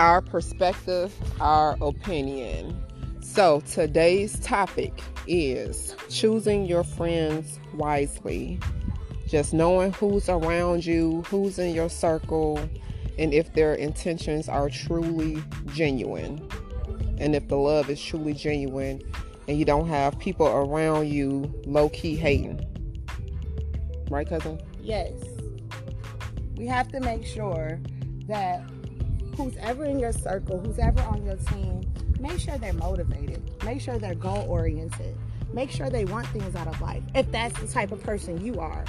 our perspective, our opinion. So, today's topic is choosing your friends wisely. Just knowing who's around you, who's in your circle, and if their intentions are truly genuine. And if the love is truly genuine, and you don't have people around you low key hating. Right, cousin? Yes. We have to make sure that who's ever in your circle, who's ever on your team, make sure they're motivated. Make sure they're goal oriented. Make sure they want things out of life if that's the type of person you are.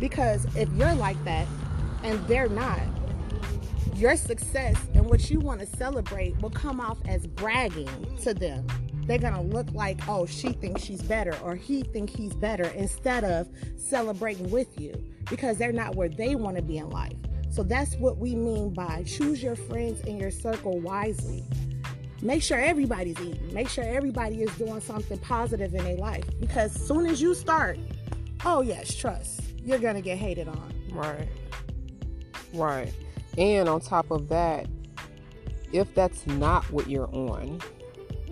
Because if you're like that and they're not, your success and what you want to celebrate will come off as bragging to them. They're going to look like, oh, she thinks she's better or he thinks he's better instead of celebrating with you because they're not where they want to be in life. So that's what we mean by choose your friends and your circle wisely make sure everybody's eating. Make sure everybody is doing something positive in their life. Because soon as you start, oh yes, trust, you're gonna get hated on. Right. Right. And on top of that, if that's not what you're on,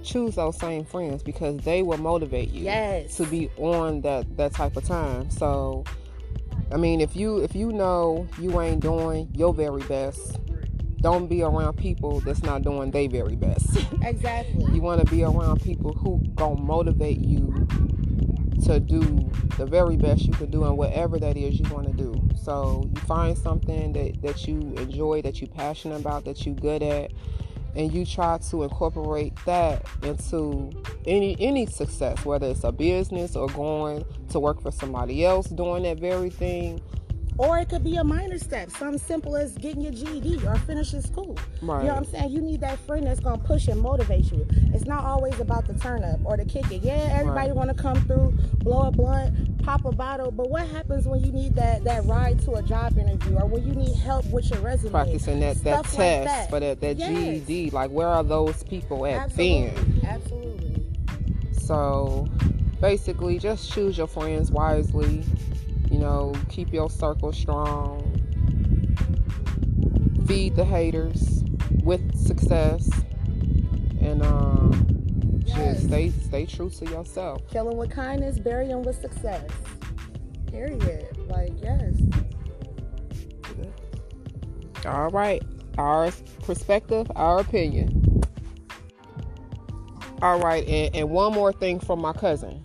choose those same friends because they will motivate you yes. to be on that that type of time. So I mean if you if you know you ain't doing your very best don't be around people that's not doing their very best. Exactly. you want to be around people who gonna motivate you to do the very best you can do and whatever that is you want to do. So you find something that, that you enjoy, that you're passionate about, that you're good at, and you try to incorporate that into any any success, whether it's a business or going to work for somebody else doing that very thing or it could be a minor step, something simple as getting your GED or finishing school. Right. You know what I'm saying? You need that friend that's gonna push and motivate you. It's not always about the turn up or the kick it. Yeah, everybody right. wanna come through, blow a blunt, pop a bottle, but what happens when you need that that ride to a job interview or when you need help with your resume? Practicing that, that test like that. for that, that yes. GED. Like where are those people at Absolutely. then? Absolutely. So basically just choose your friends wisely you know, keep your circle strong. Feed the haters with success. And um, yes. just stay stay true to yourself. Kill them with kindness, bury them with success. Period. Like, yes. All right. Our perspective, our opinion. All right, and, and one more thing from my cousin.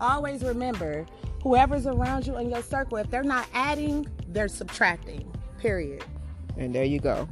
Always remember whoever's around you in your circle, if they're not adding, they're subtracting. Period. And there you go.